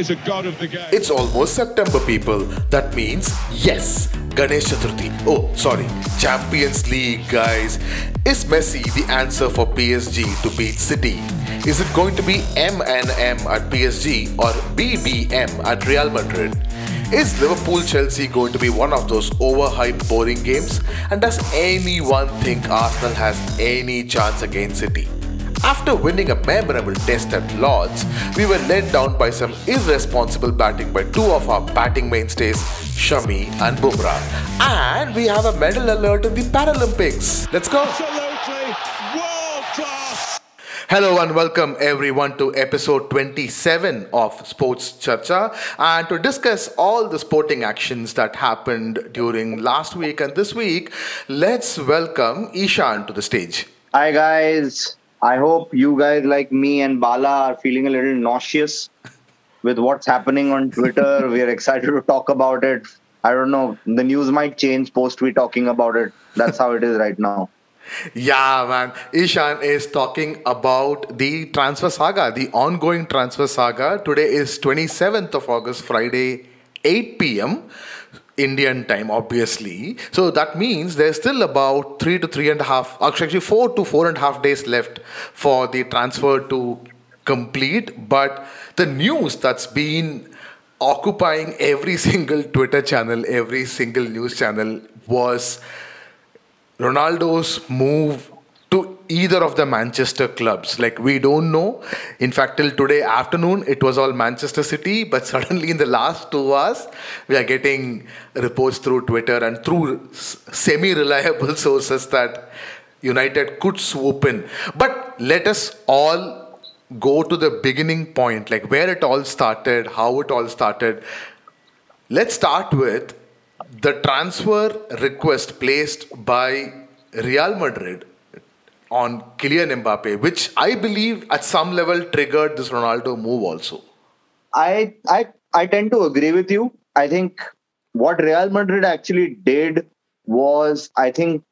is a god of the game. It's almost September, people. That means yes, Ganesh Chaturthi. Oh, sorry, Champions League, guys. Is Messi the answer for PSG to beat City? Is it going to be M and M at PSG or BBM at Real Madrid? Is Liverpool Chelsea going to be one of those overhyped boring games? And does anyone think Arsenal has any chance against City? After winning a memorable test at Lords, we were led down by some irresponsible batting by two of our batting mainstays, Shami and Bumrah. And we have a medal alert in the Paralympics. Let's go! Absolutely world class. Hello and welcome everyone to episode 27 of Sports Charcha and to discuss all the sporting actions that happened during last week and this week, let's welcome Ishan to the stage. Hi guys. I hope you guys like me and Bala are feeling a little nauseous with what's happening on Twitter. we are excited to talk about it. I don't know. The news might change post we talking about it. That's how it is right now. Yeah, man. Ishan is talking about the transfer saga, the ongoing transfer saga. Today is 27th of August, Friday, 8 p.m. Indian time, obviously. So that means there's still about three to three and a half, actually four to four and a half days left for the transfer to complete. But the news that's been occupying every single Twitter channel, every single news channel was Ronaldo's move either of the Manchester clubs. Like we don't know. In fact, till today afternoon, it was all Manchester City. But suddenly, in the last two hours, we are getting reports through Twitter and through semi-reliable sources that United could swoop in. But let us all go to the beginning point, like where it all started, how it all started. Let's start with the transfer request placed by Real Madrid on Kylian Mbappe, which I believe at some level triggered this Ronaldo move also. I I I tend to agree with you. I think what Real Madrid actually did was I think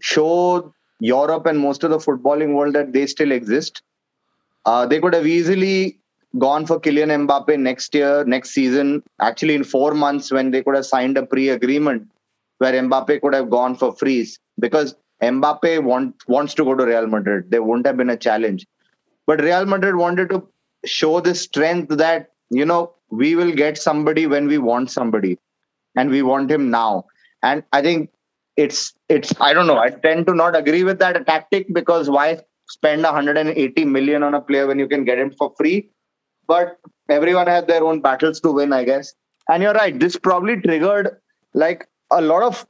show Europe and most of the footballing world that they still exist. Uh, they could have easily gone for Kylian Mbappe next year, next season, actually in four months when they could have signed a pre-agreement where Mbappe could have gone for freeze because Mbappe want, wants to go to Real Madrid. There wouldn't have been a challenge. But Real Madrid wanted to show the strength that, you know, we will get somebody when we want somebody. And we want him now. And I think it's it's I don't know. I tend to not agree with that tactic because why spend 180 million on a player when you can get him for free? But everyone has their own battles to win, I guess. And you're right. This probably triggered like a lot of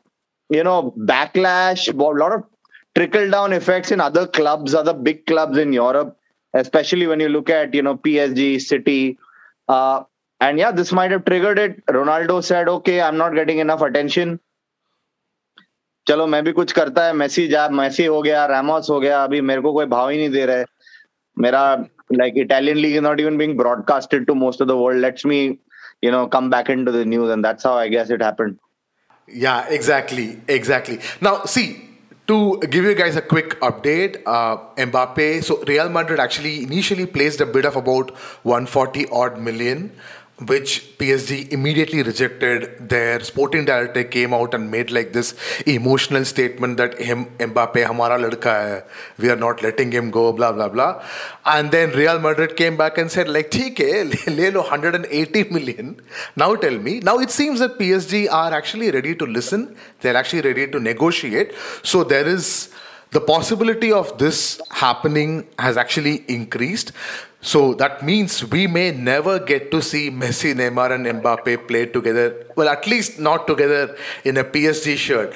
you know backlash a lot of trickle down effects in other clubs other big clubs in europe especially when you look at you know psg city uh, and yeah this might have triggered it ronaldo said okay i'm not getting enough attention चलो मैं भी कुछ करता है Messi जा Messi हो गया Ramos हो गया अभी मेरे को कोई भाव ही नहीं दे रहे मेरा like Italian league is not even being broadcasted to most of the world. Lets me, you know, come back into the news, and that's how I guess it happened. Yeah, exactly, exactly. Now, see, to give you guys a quick update, uh, Mbappe. So Real Madrid actually initially placed a bid of about 140 odd million which PSG immediately rejected. Their sporting director came out and made like this emotional statement that him Mbappe hamara ladka hai, we are not letting him go, blah blah blah. And then Real Madrid came back and said like, ठीक है, ले लो 180 million. Now tell me. Now it seems that PSG are actually ready to listen. They're actually ready to negotiate. So there is the possibility of this happening has actually increased. So that means we may never get to see Messi, Neymar, and Mbappe play together. Well, at least not together in a PSG shirt.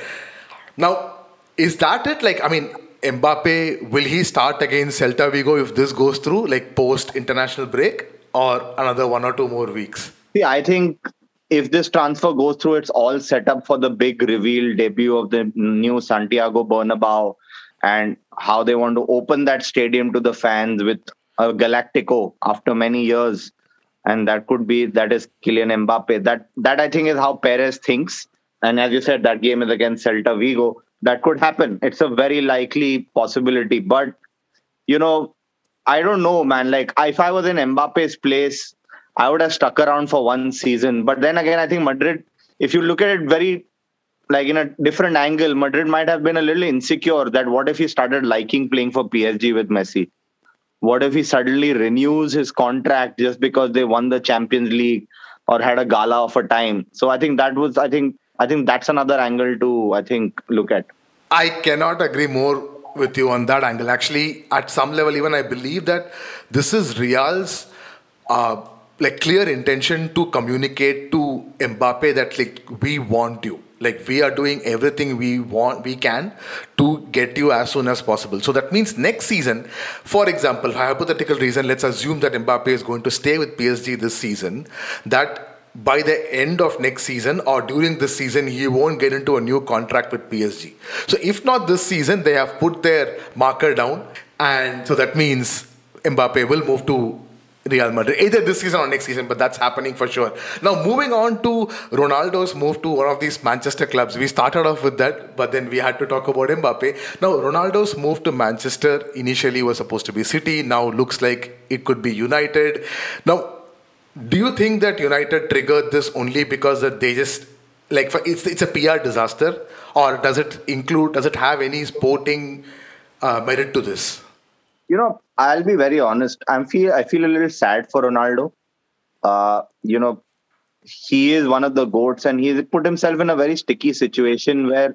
Now, is that it? Like, I mean, Mbappe, will he start against Celta Vigo if this goes through, like post international break, or another one or two more weeks? See, I think if this transfer goes through, it's all set up for the big reveal debut of the new Santiago Bernabeu and how they want to open that stadium to the fans with a Galactico after many years, and that could be that is Kylian Mbappe. That that I think is how Perez thinks. And as you said, that game is against Celta Vigo. That could happen. It's a very likely possibility. But you know, I don't know, man. Like if I was in Mbappe's place, I would have stuck around for one season. But then again, I think Madrid, if you look at it very like in a different angle, Madrid might have been a little insecure that what if he started liking playing for PSG with Messi? What if he suddenly renews his contract just because they won the Champions League or had a gala of a time? So I think that was, I think, I think that's another angle to, I think, look at. I cannot agree more with you on that angle. Actually, at some level, even I believe that this is Real's uh, like clear intention to communicate to Mbappe that like we want you like we are doing everything we want we can to get you as soon as possible. So that means next season for example for hypothetical reason let's assume that mbappe is going to stay with psg this season that by the end of next season or during this season he won't get into a new contract with psg so if not this season they have put their marker down and so that means mbappe will move to Real Madrid, either this season or next season, but that's happening for sure. Now, moving on to Ronaldo's move to one of these Manchester clubs. We started off with that, but then we had to talk about Mbappe. Now, Ronaldo's move to Manchester initially was supposed to be City, now looks like it could be United. Now, do you think that United triggered this only because that they just like it's it's a PR disaster, or does it include does it have any sporting uh, merit to this? You know, I'll be very honest. I'm feel I feel a little sad for Ronaldo. Uh, you know, he is one of the goats, and he's put himself in a very sticky situation where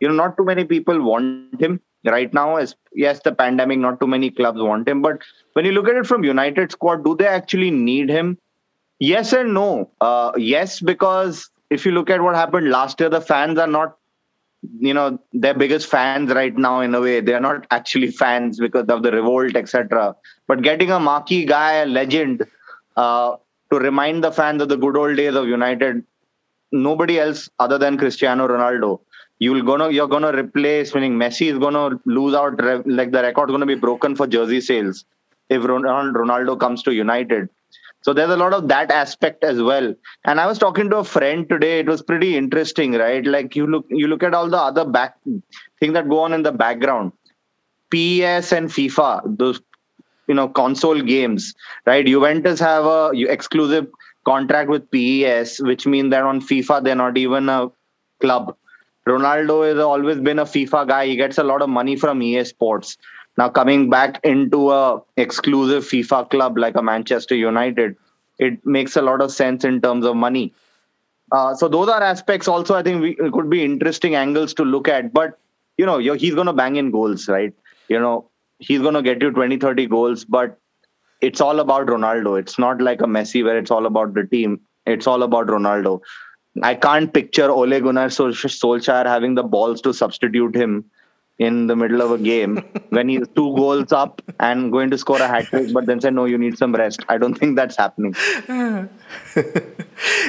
you know not too many people want him right now. As yes, the pandemic, not too many clubs want him. But when you look at it from United squad, do they actually need him? Yes and no. Uh, yes, because if you look at what happened last year, the fans are not you know their biggest fans right now in a way they are not actually fans because of the revolt etc but getting a marquee guy a legend uh, to remind the fans of the good old days of united nobody else other than cristiano ronaldo. You're gonna you're gonna replace meaning messi is gonna lose out like the record's gonna be broken for jersey sales if ronaldo comes to united so there's a lot of that aspect as well. And I was talking to a friend today. It was pretty interesting, right? Like you look you look at all the other back things that go on in the background. PES and FIFA, those you know console games, right? Juventus have a exclusive contract with PES, which means that on FIFA they're not even a club. Ronaldo has always been a FIFA guy. He gets a lot of money from EA Sports. Now coming back into a exclusive FIFA club like a Manchester United, it makes a lot of sense in terms of money. Uh, so those are aspects also I think we, could be interesting angles to look at. But you know, he's going to bang in goals, right? You know, he's going to get you 20, 30 goals, but it's all about Ronaldo. It's not like a Messi where it's all about the team. It's all about Ronaldo. I can't picture Ole Gunnar Solskjaer having the balls to substitute him in the middle of a game when he's two goals up and going to score a hat trick, but then say, no, you need some rest. I don't think that's happening.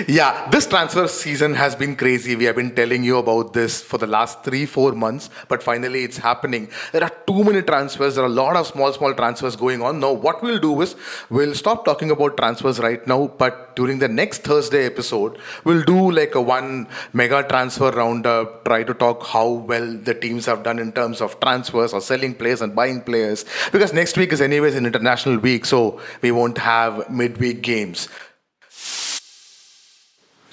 yeah, this transfer season has been crazy. We have been telling you about this for the last three, four months, but finally it's happening. There are too many transfers. There are a lot of small, small transfers going on. Now, what we'll do is we'll stop talking about transfers right now, but during the next Thursday episode, we'll do like a one mega transfer roundup, try to talk how well the teams have done in terms of transfers or selling players and buying players because next week is anyways an international week so we won't have midweek games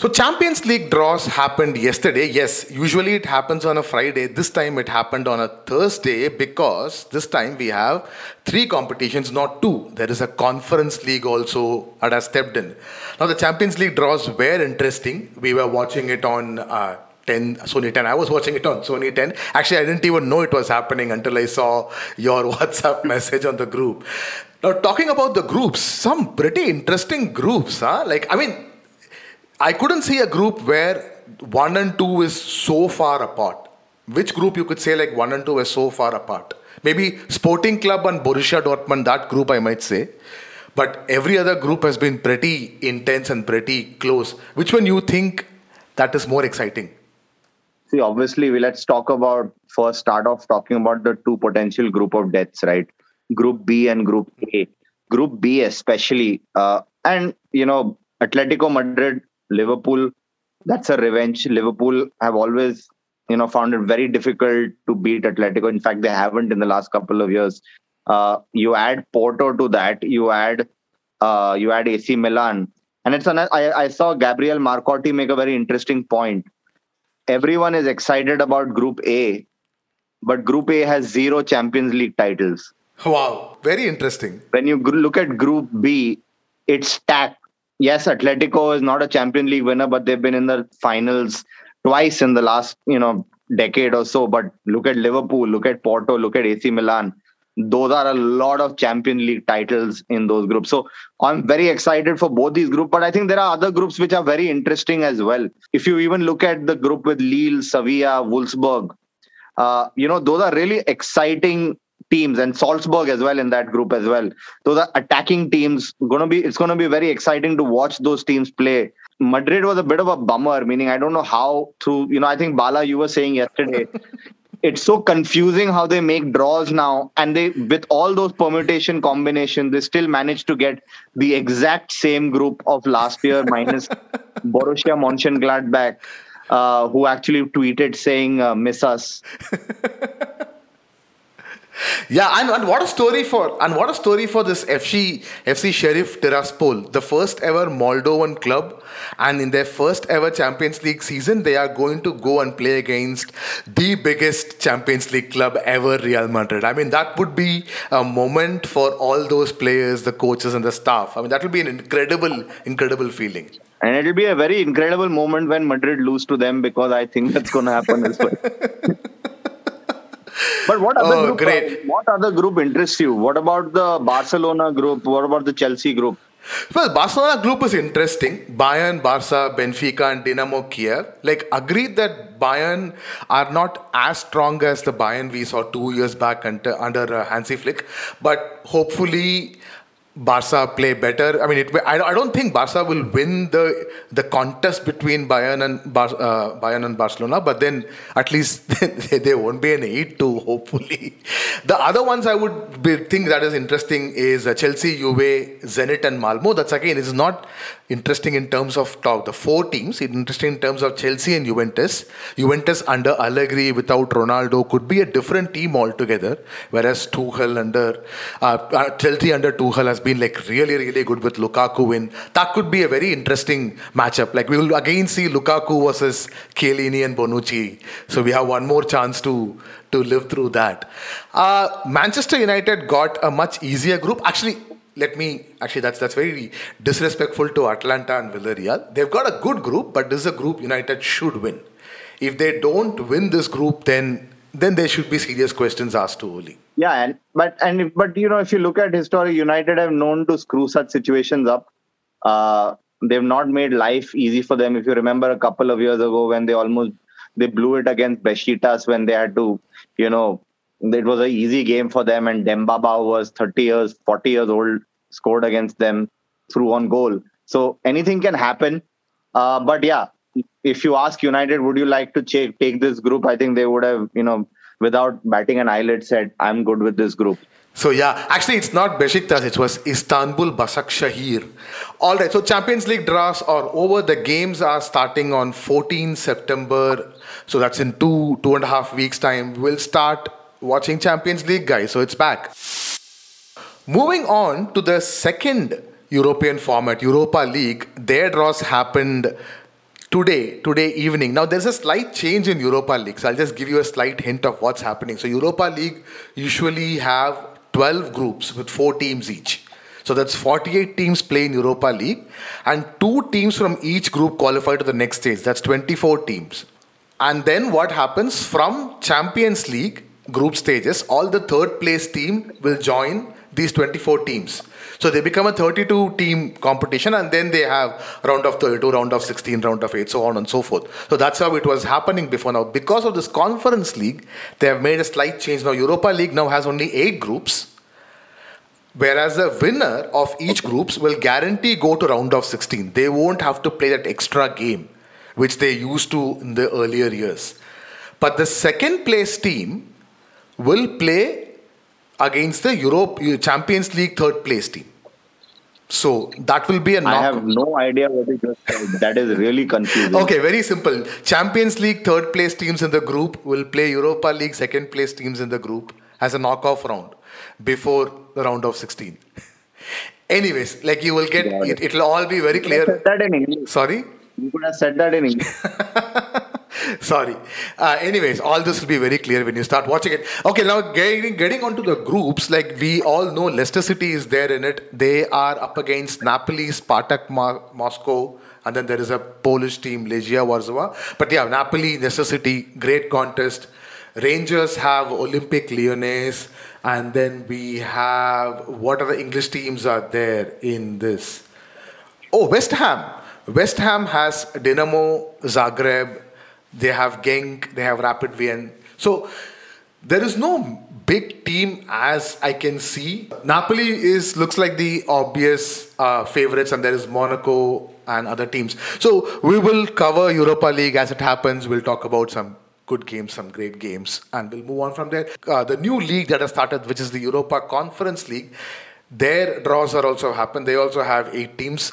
so Champions League draws happened yesterday. Yes, usually it happens on a Friday. This time it happened on a Thursday because this time we have three competitions, not two. There is a conference league also that has stepped in. Now the Champions League draws were interesting. We were watching it on uh, 10 Sony 10 I was watching it on Sony 10 actually I didn't even know it was happening until I saw your WhatsApp message on the group now talking about the groups some pretty interesting groups huh like I mean I couldn't see a group where 1 and 2 is so far apart. Which group you could say like 1 and 2 is so far apart? Maybe Sporting Club and Borussia Dortmund that group I might say. But every other group has been pretty intense and pretty close. Which one you think that is more exciting? See obviously we let's talk about first start off talking about the two potential group of deaths right? Group b and group a. Group b especially uh, and you know atletico madrid liverpool that's a revenge liverpool have always you know found it very difficult to beat atletico in fact they haven't in the last couple of years uh, you add porto to that you add Uh, you add AC Milan, and it's an, I, I saw Gabriel Marcotti make a very interesting point. Everyone is excited about Group A, but Group A has zero Champions League titles. Wow, very interesting. When you look at Group B, it's stacked. Yes, Atletico is not a Champions League winner, but they've been in the finals twice in the last you know decade or so. But look at Liverpool, look at Porto, look at AC Milan. Those are a lot of Champions League titles in those groups. So I'm very excited for both these groups. But I think there are other groups which are very interesting as well. If you even look at the group with Lille, Sevilla, Wolfsburg, uh, you know, those are really exciting teams and Salzburg as well in that group as well. Those are attacking teams. Gonna be it's gonna be very exciting to watch those teams play. Madrid was a bit of a bummer, meaning I don't know how through, you know, I think Bala, you were saying yesterday, it's so confusing how they make draws now. And they with all those permutation combinations, they still manage to get the exact same group of last year minus Borussia Mönchengladbach. Uh, who actually tweeted saying uh, "miss us." Yeah, and, and what a story for and what a story for this FC FC Sheriff Tiraspol, the first ever Moldovan club, and in their first ever Champions League season, they are going to go and play against the biggest Champions League club ever, Real Madrid. I mean, that would be a moment for all those players, the coaches, and the staff. I mean, that will be an incredible, incredible feeling. And it'll be a very incredible moment when Madrid lose to them because I think that's going to happen as well. But what other Oh, group? great. What other group interests you? What about the Barcelona group? What about the Chelsea group? Well, Barcelona group is interesting. Bayern, Barca, Benfica, and Dynamo Kiev. Like, agreed that Bayern are not as strong as the Bayern we saw two years back under, under uh, Hansi Flick, but hopefully. Barca play better. I mean, it, I, I don't think Barca will win the the contest between Bayern and Bar, uh, Bayern and Barcelona, but then at least they, they won't be an eight two. Hopefully, the other ones I would be, think that is interesting is uh, Chelsea, Juve, Zenit, and Malmo. That's again is not interesting in terms of top the four teams. It's interesting in terms of Chelsea and Juventus. Juventus under Allegri without Ronaldo could be a different team altogether, whereas Tuchel under uh, uh, Chelsea under Tuchel has been like really really good with Lukaku in. That could be a very interesting matchup. Like we will again see Lukaku versus Chiellini and Bonucci. So we have one more chance to to live through that. Uh, Manchester United got a much easier group. Actually, let me actually that's that's very disrespectful to Atalanta and Villarreal. They've got a good group, but this is a group United should win. If they don't win this group, then then there should be serious questions asked to Ole. Yeah, and but and if, but you know if you look at history, United have known to screw such situations up. Uh, they've not made life easy for them. If you remember a couple of years ago when they almost they blew it against Besiktas when they had to, you know, it was an easy game for them. And Demba Ba was 30 years, 40 years old, scored against them through on goal. So anything can happen. Uh, but yeah, if you ask United, would you like to take this group? I think they would have, you know, without batting an eyelid, said, "I'm good with this group." So yeah, actually it's not Besiktas, it was Istanbul Başakşehir. All right, so Champions League draws are over. The games are starting on 14 September. So that's in two, two and a half weeks time. We'll start watching Champions League, guys. So it's back. Moving on to the second European format, Europa League, their draws happened today, today evening. Now there's a slight change in Europa League. So I'll just give you a slight hint of what's happening. So Europa League usually have 12 groups with four teams each. So that's 48 teams play in Europa League, and two teams from each group qualify to the next stage. That's 24 teams. And then what happens from Champions League group stages, all the third place team will join these 24 teams. So they become a 32 team competition and then they have round of 32, round of 16, round of 8, so on and so forth. So that's how it was happening before now. Because of this conference league, they have made a slight change. Now Europa League now has only 8 groups. Whereas the winner of each groups will guarantee go to round of 16. They won't have to play that extra game, which they used to in the earlier years. But the second place team will play against the Europe Champions League third place team. So that will be a I knock. have no idea what you just said. That is really confusing. Okay, very simple. Champions League third place teams in the group will play Europa League second place teams in the group as a knockoff round before the round of 16. Anyways, like you will get it. It'll all be very You could have clear. said that in English. Sorry. You could have said that in English. Sorry. Uh, anyways, all this will be very clear when you start watching it. Okay, now getting getting onto the groups, like we all know, Leicester City is there in it. They are up against Napoli, Spartak Mo- Moscow, and then there is a Polish team, Legia Warsaw. But yeah, Napoli, Leicester City, great contest. Rangers have Olympique Lyonnais, and then we have what other English teams are there in this? Oh, West Ham. West Ham has Dinamo Zagreb. They have Genk. They have Rapid Wien. So there is no big team as I can see. Napoli is looks like the obvious uh, favorites, and there is Monaco and other teams. So we will cover Europa League as it happens. We'll talk about some good games, some great games, and we'll move on from there. Uh, the new league that has started, which is the Europa Conference League, their draws are also happened. They also have eight teams.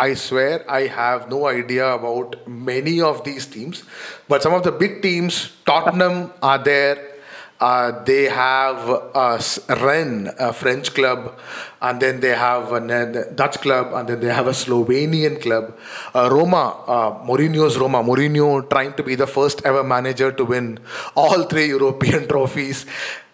I swear I have no idea about many of these teams, but some of the big teams, Tottenham are there. Uh, they have uh, Rennes, a French club, and then they have a Dutch club, and then they have a Slovenian club. Uh, Roma, uh, Mourinho's Roma. Mourinho trying to be the first ever manager to win all three European trophies.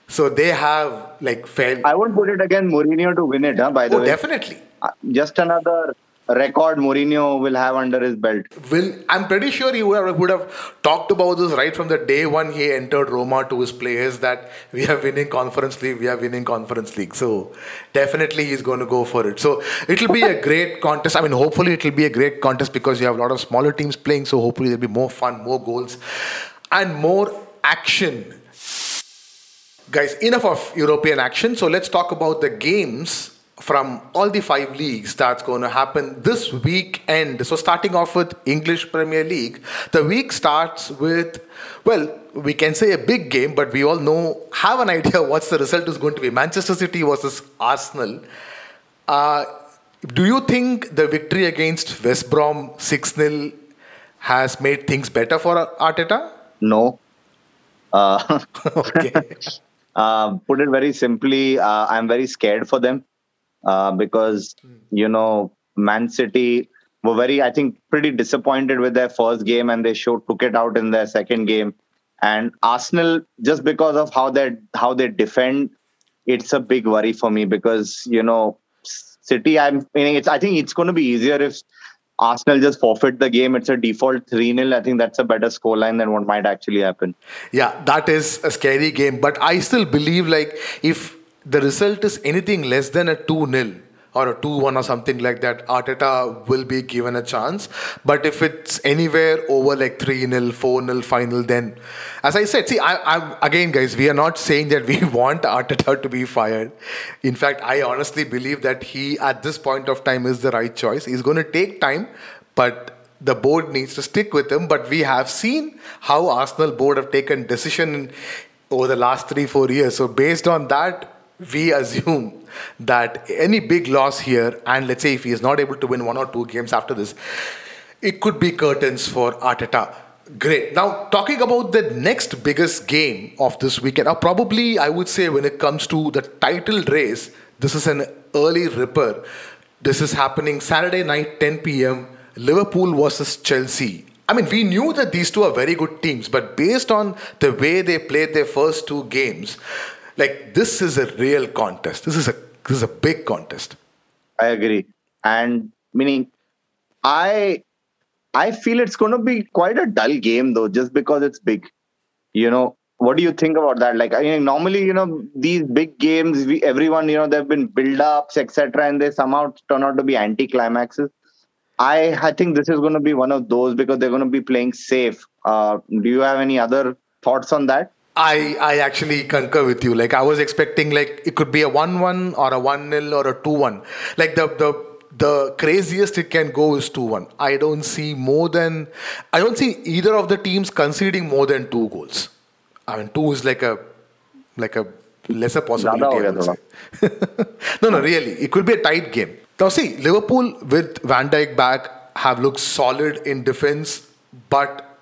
So they have like failed. I won't put it against Mourinho to win it, huh, by the Oh, way. definitely. Uh, Just another record Mourinho will have under his belt. will I'm pretty sure he would have, would have talked about this right from the day one he entered Roma to his players that we are winning Conference League, we are winning Conference League. So definitely he's going to go for it. So it'll be a great contest. I mean, hopefully it'll be a great contest because you have a lot of smaller teams playing. So hopefully there'll be more fun, more goals, and more action. Guys, enough of European action. So let's talk about the games from all the five leagues that's going to happen this weekend. So starting off with English Premier League, the week starts with well, we can say a big game, but we all know have an idea what's the result is going to be. Manchester City versus Arsenal. Uh, do you think the victory against West Brom 6 0 has made things better for Arteta? No. Uh, Okay. uh, put it very simply, uh, I'm very scared for them uh, because, you know, Man City were very, I think, pretty disappointed with their first game and they showed took it out in their second game. And Arsenal, just because of how they how they defend, it's a big worry for me because you know City. I'm meaning it's. I think it's going to be easier if Arsenal just forfeit the game. It's a default three 0 I think that's a better scoreline than what might actually happen. Yeah, that is a scary game. But I still believe like if the result is anything less than a 2 0 or a 2 1 or something like that, Arteta will be given a chance. But if it's anywhere over like 3 0, 4 0 final, then as I said, see, I, I'm again, guys, we are not saying that we want Arteta to be fired. In fact, I honestly believe that he at this point of time is the right choice. He's going to take time, but the board needs to stick with him. But we have seen how Arsenal board have taken decision over the last three four years. So based on that, we assume that any big loss here, and let's say if he is not able to win one or two games after this, it could be curtains for Arteta. Great. Now, talking about the next biggest game of this weekend, or probably I would say when it comes to the title race, this is an early ripper. This is happening Saturday night, 10 p.m. Liverpool versus Chelsea. I mean, we knew that these two are very good teams, but based on the way they played their first two games, like this is a real contest. This is a this is a big contest. I agree. And meaning, I I feel it's going to be quite a dull game though, just because it's big. You know, what do you think about that? Like, I mean, normally, you know, these big games, we everyone, you know, there've been build-ups, etc., and they somehow turn out to be anti-climaxes. I I think this is going to be one of those because they're going to be playing safe. Uh, do you have any other thoughts on that? I I actually concur with you. Like I was expecting like it could be a one one or a one 0 or a two one. Like the the the craziest it can go is two one. I don't see more than I don't see either of the teams conceding more than two goals. I mean two is like a like a lesser possibility. No, no, really, it could be a tight game. Now, see, Liverpool with Van Dijk back have looked solid in defense, but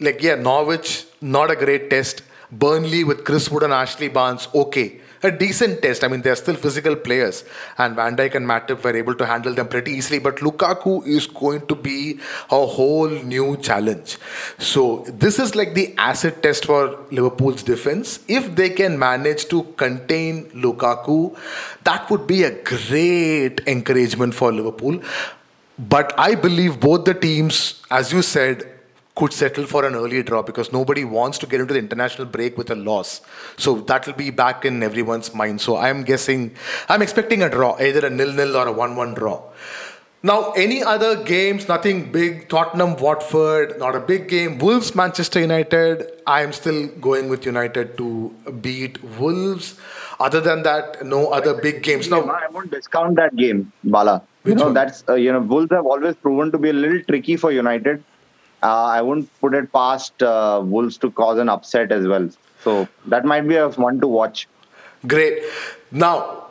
like yeah, Norwich not a great test. Burnley with Chris Wood and Ashley Barnes, okay. a decent test. I mean, they're still physical players, and Van Dijk and Matip were able to handle them pretty easily. But Lukaku is going to be a whole new challenge. So this is like the acid test for Liverpool's defense. If they can manage to contain Lukaku, that would be a great encouragement for Liverpool. But I believe both the teams, as you said, could settle for an early draw because nobody wants to get into the international break with a loss. So that will be back in everyone's mind. So I'm guessing, I'm expecting a draw, either a nil-nil or a 1-1 draw. Now, any other games, nothing big. Tottenham, Watford, not a big game. Wolves, Manchester United. I am still going with United to beat Wolves. Other than that, no other big games. Now, I won't discount that game, Bala. You know, that's, uh, you know, Wolves have always proven to be a little tricky for United. Uh, I wouldn't put it past uh, Wolves to cause an upset as well. So that might be a one to watch. Great. Now,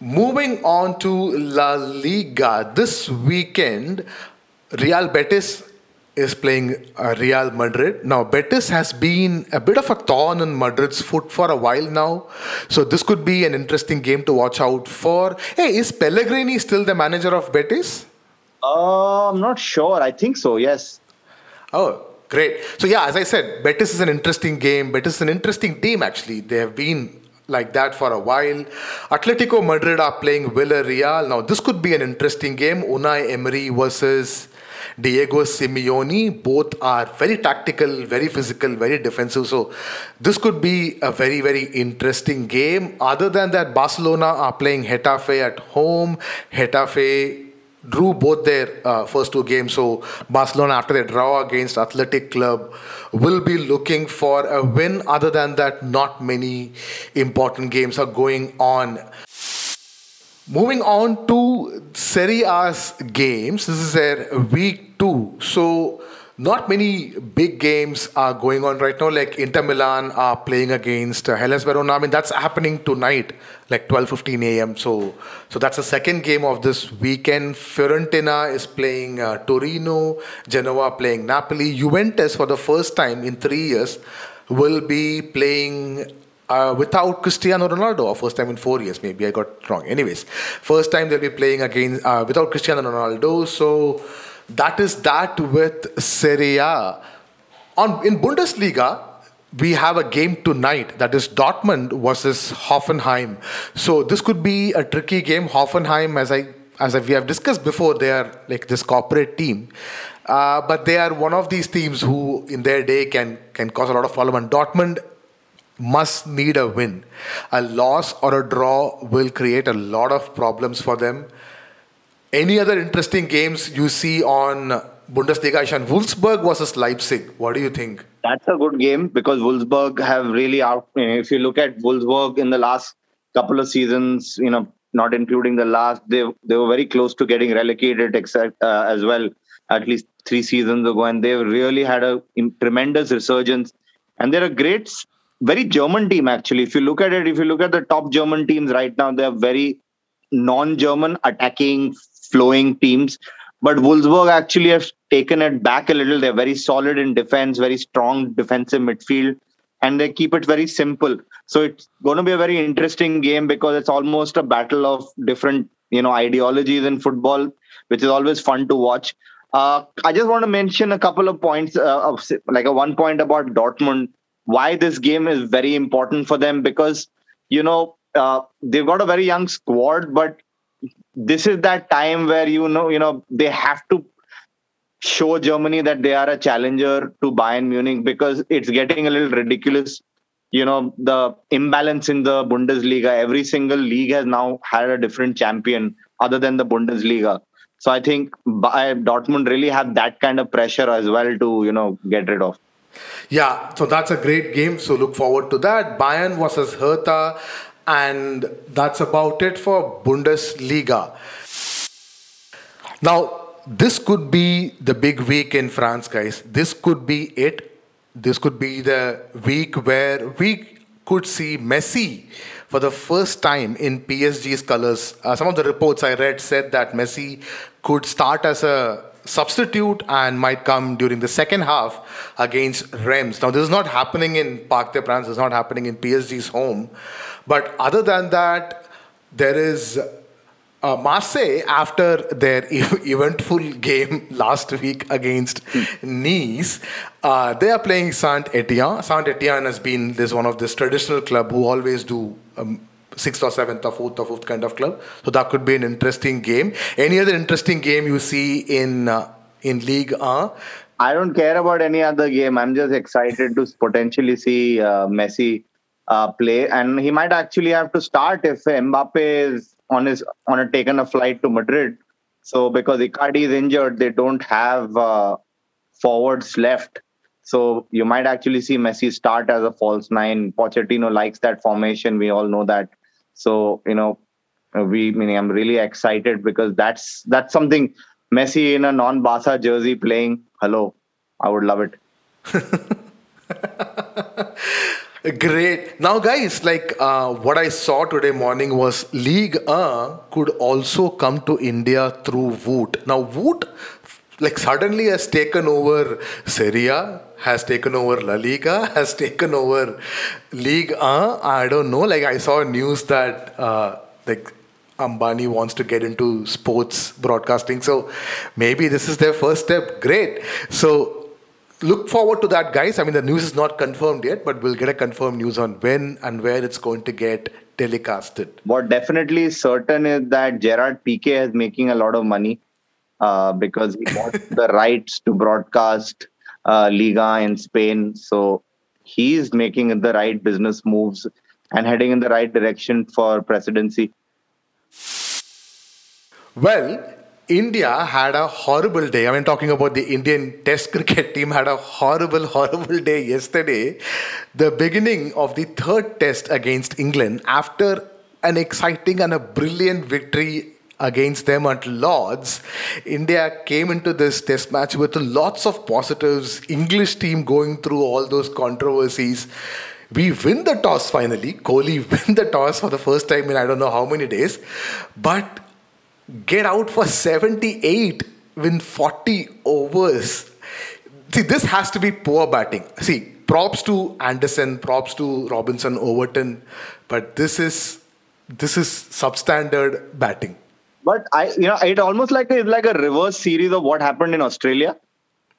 moving on to La Liga. This weekend, Real Betis is playing uh, Real Madrid. Now, Betis has been a bit of a thorn in Madrid's foot for a while now. So, this could be an interesting game to watch out for. Hey, is Pellegrini still the manager of Betis? Uh, I'm not sure. I think so, yes. Oh, great. So, yeah, as I said, Betis is an interesting game. Betis is an interesting team, actually. They have been like that for a while. Atletico Madrid are playing Villarreal. Now, this could be an interesting game. Unai Emery versus Diego Simeone. Both are very tactical, very physical, very defensive. So, this could be a very, very interesting game. Other than that, Barcelona are playing Getafe at home. Getafe drew both their uh, first two games. So Barcelona, after their draw against Athletic Club, will be looking for a win. Other than that, not many important games are going on. Moving on to Serie A's games, this is their week two. So not many big games are going on right now. Like Inter Milan are playing against Hellas Verona. I mean, that's happening tonight, like 12:15 a.m. So, so that's the second game of this weekend. Fiorentina is playing uh, Torino. Genoa playing Napoli. Juventus, for the first time in three years, will be playing uh, without Cristiano Ronaldo, or first time in four years, maybe I got wrong. Anyways, first time they'll be playing again uh, without Cristiano Ronaldo. So that is that with Serie A. On in Bundesliga, we have a game tonight that is Dortmund versus Hoffenheim. So this could be a tricky game. Hoffenheim, as I as we have discussed before, they are like this corporate team. Uh, but they are one of these teams who, in their day, can can cause a lot of problem. And Dortmund must need a win. A loss or a draw will create a lot of problems for them. Any other interesting games you see on Bundesliga? Ishan, Wolfsburg versus Leipzig. What do you think? That's a good game because Wolfsburg have really out. If you look at Wolfsburg in the last couple of seasons, you know, not including the last, they they were very close to getting relegated, except uh, as well, at least three seasons ago, and they really had a tremendous resurgence. And they're a great, very German team actually. If you look at it, if you look at the top German teams right now, they are very non-German attacking flowing teams. But Wolfsburg actually have taken it back a little. They're very solid in defense, very strong defensive midfield, and they keep it very simple. So it's going to be a very interesting game because it's almost a battle of different, you know, ideologies in football, which is always fun to watch. Uh, I just want to mention a couple of points, uh, of, like a one point about Dortmund. Why this game is very important for them because you know uh, they've got a very young squad, but this is that time where you know you know they have to show Germany that they are a challenger to Bayern Munich because it's getting a little ridiculous. You know the imbalance in the Bundesliga. Every single league has now had a different champion other than the Bundesliga. So I think eh, Dortmund really have that kind of pressure as well to you know get rid of. Yeah, so that's a great game. So look forward to that. Bayern versus Hertha. And that's about it for Bundesliga. Now, this could be the big week in France, guys. This could be it. This could be the week where we could see Messi for the first time in PSG's colors. Uh, some of the reports I read said that Messi could start as a substitute and might come during the second half against Reims. Now, this is not happening in Parc des Princes, is not happening in PSG's home. But other than that, there is uh, Marseille, after their eventful game last week against Nice, uh, they are playing Saint Etienne. Saint Etienne has been this one of this traditional club who always do um, sixth or seventh or fourth or fifth kind of club. So that could be an interesting game. Any other interesting game you see in uh, in League Uh? I don't care about any other game. I'm just excited to potentially see uh, Messi uh, play, and he might actually have to start if Mbappe is on his on a taken a flight to Madrid. So because Icardi is injured, they don't have uh, forwards left. So you might actually see Messi start as a false nine. Pochettino likes that formation. We all know that. So you know, we meaning I'm really excited because that's that's something Messi in a non-Barca jersey playing. Hello, I would love it. Great. Now, guys, like uh, what I saw today morning was League A could also come to India through Voot. Now, Voot, like suddenly has taken over Serie has taken over La Liga, has taken over League A. I don't know. Like I saw news that uh, like Ambani wants to get into sports broadcasting. So maybe this is their first step. Great. So look forward to that, guys. I mean, the news is not confirmed yet, but we'll get a confirmed news on when and where it's going to get telecasted. What definitely is certain is that Gerard Piqué is making a lot of money uh, because he bought the rights to broadcast uh, Liga in Spain. So he's making the right business moves and heading in the right direction for presidency. Well, India had a horrible day. I mean, talking about the Indian Test cricket team had a horrible, horrible day yesterday. The beginning of the third Test against England after an exciting and a brilliant victory against them at Lords, India came into this test match with lots of positives. English team going through all those controversies. We win the toss finally. Kohli win the toss for the first time in I don't know how many days. But get out for 78 win 40 overs. See, this has to be poor batting. See, props to Anderson, props to Robinson, Overton, but this is this is substandard batting. But I, you know, it almost like it's like a reverse series of what happened in Australia,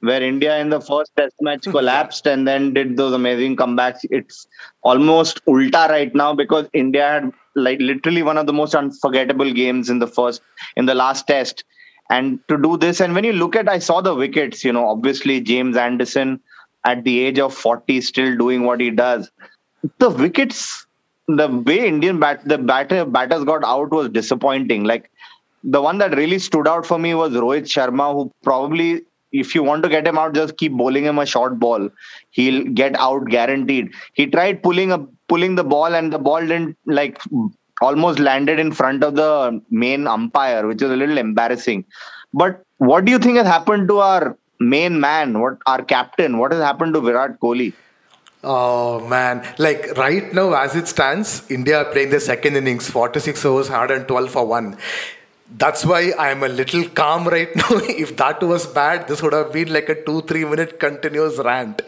where India in the first Test match collapsed and then did those amazing comebacks. It's almost ulta right now because India had like literally one of the most unforgettable games in the first in the last test. And to do this and when you look at i saw the wickets you know obviously james anderson at the age of 40 still doing what he does. The wickets the way indian bat the batter batters got out was disappointing. Like the one that really stood out for me was rohit sharma who probably if you want to get him out, just keep bowling him a short ball. He'll get out guaranteed. He tried pulling a pulling the ball, and the ball didn't like almost landed in front of the main umpire, which is a little embarrassing. But what do you think has happened to our main man? What our captain? What has happened to Virat Kohli? Oh man, like right now as it stands, India are playing the second innings, 46 overs, 112 for one that's why I'm a little calm right now. if that was bad, this would have been like a two, three minute continuous rant.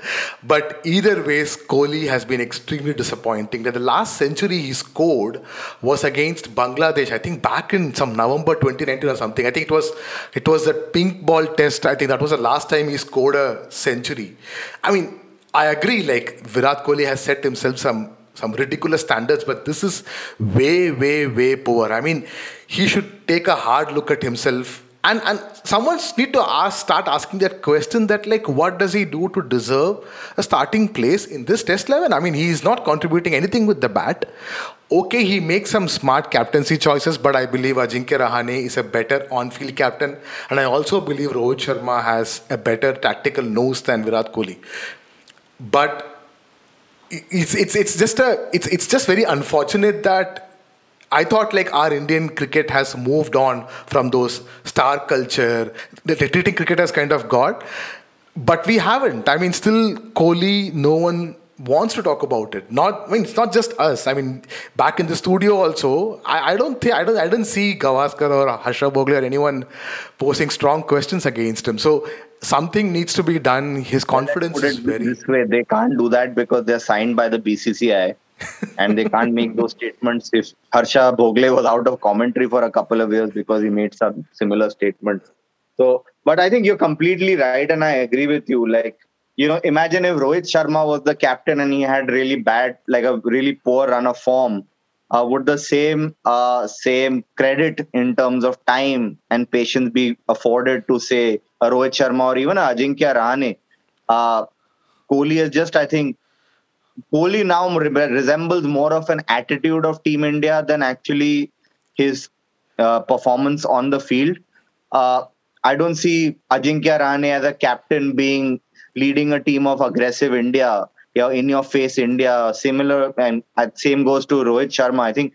But either ways, Kohli has been extremely disappointing. That the last century he scored was against Bangladesh. I think back in some November 2019 or something. I think it was it was that pink ball test. I think that was the last time he scored a century. I mean, I agree. Like Virat Kohli has set himself some some ridiculous standards, but this is way, way, way poor. I mean, he should take a hard look at himself. And, and someone need to ask, start asking that question that like what does he do to deserve a starting place in this test level? I mean he is not contributing anything with the bat. Okay, he makes some smart captaincy choices, but I believe Ajinkya Rahane is a better on-field captain, and I also believe Rohit Sharma has a better tactical nose than Virat Kohli. But it's it's it's just a it's it's just very unfortunate that I thought like our Indian cricket has moved on from those star culture. The treating cricket has kind of got, but we haven't. I mean, still Kohli, no one wants to talk about it. Not, I mean, it's not just us. I mean, back in the studio also, I, I don't think I don't I didn't see Gavaskar or Harsha Bhogle or anyone posing strong questions against him. So something needs to be done. His confidence is very. this way: they can't do that because they're signed by the BCCI, and they can't make those statements. If Harsha Bhogle was out of commentary for a couple of years because he made some similar statements. So, but I think you're completely right, and I agree with you. Like, you know, imagine if Rohit Sharma was the captain and he had really bad, like a really poor run of form. Uh, would the same uh, same credit in terms of time and patience be afforded to say a Rohit Sharma or even Ajinkya Rahane? Uh, Kohli is just, I think, Kohli now re- resembles more of an attitude of Team India than actually his uh, performance on the field. Uh, I don't see Ajinkya Rahane as a captain being leading a team of aggressive India, you know, in your face India. Similar and same goes to Rohit Sharma. I think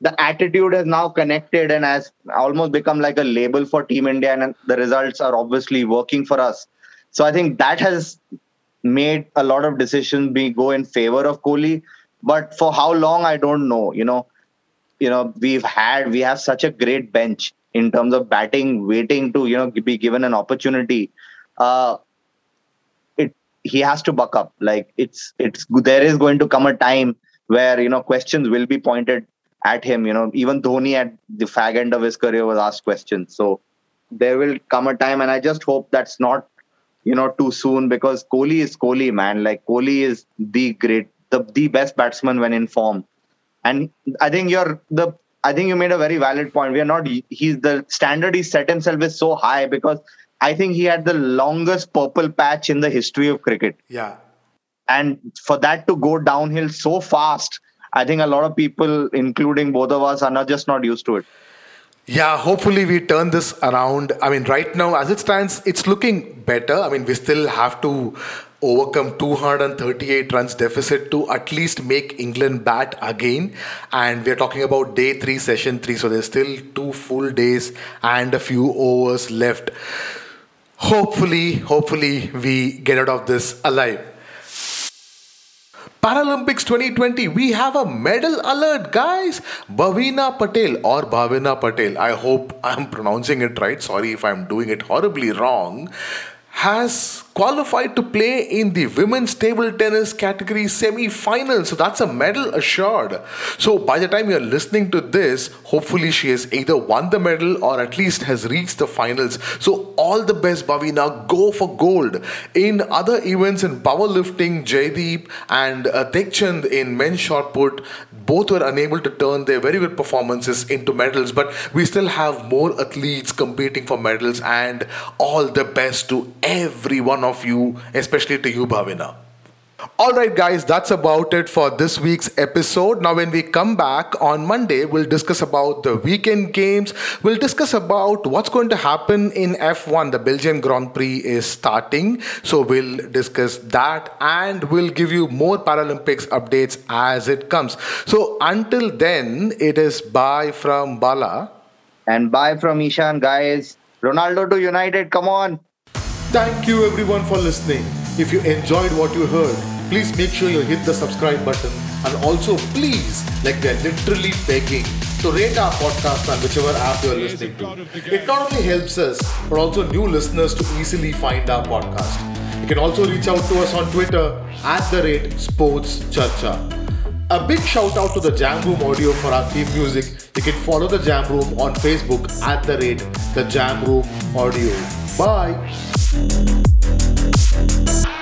the attitude has now connected and has almost become like a label for Team India, and the results are obviously working for us. So I think that has made a lot of decisions be go in favor of Kohli. But for how long, I don't know. You know, you know, we've had we have such a great bench in terms of batting, waiting to you know be given an opportunity. Uh, he has to buck up. Like it's it's there is going to come a time where you know questions will be pointed at him. You know, even Dhoni at the fag end of his career was asked questions. So there will come a time, and I just hope that's not you know too soon because Kohli is Kohli, man. Like Kohli is the great, the the best batsman when in form, and I think you're the. I think you made a very valid point. We are not. He's the standard he set himself is so high because I think he had the longest purple patch in the history of cricket. Yeah. And for that to go downhill so fast, I think a lot of people, including both of us, are not just not used to it. Yeah, hopefully we turn this around. I mean, right now, as it stands, it's looking better. I mean, we still have to overcome 238 runs deficit to at least make England bat again. And we're talking about day three, session three. So there's still two full days and a few overs left. Hopefully, hopefully we get out of this alive. Paralympics 2020, we have a medal alert, guys. Bhavina Patel or Bhavina Patel, I hope I'm pronouncing it right. Sorry if I'm doing it horribly wrong. Has qualified to play in the women's table tennis category semi final. So that's a medal assured. So by the time you're listening to this, hopefully she has either won the medal or at least has reached the finals. So all the best, Bhavina. Go for gold. In other events in powerlifting, Jaydeep and uh, in men's shot put, both were unable to turn their very good performances into medals. But we still have more athletes competing for medals, and all the best to every one of you, especially to you, Bhavina. Alright, guys, that's about it for this week's episode. Now, when we come back on Monday, we'll discuss about the weekend games. We'll discuss about what's going to happen in F1. The Belgian Grand Prix is starting, so we'll discuss that and we'll give you more Paralympics updates as it comes. So, until then, it is bye from Bala. And bye from Ishan, guys. Ronaldo to United, come on. Thank you everyone for listening. If you enjoyed what you heard, please make sure you hit the subscribe button and also please, like we're literally begging, to rate our podcast on whichever app you're listening to. It not only helps us, but also new listeners to easily find our podcast. You can also reach out to us on Twitter at the rate Sports Charcha. A big shout out to the Jam Room Audio for our theme music. You can follow the Jam Room on Facebook at the rate the Jam Room Audio. Bye. thank you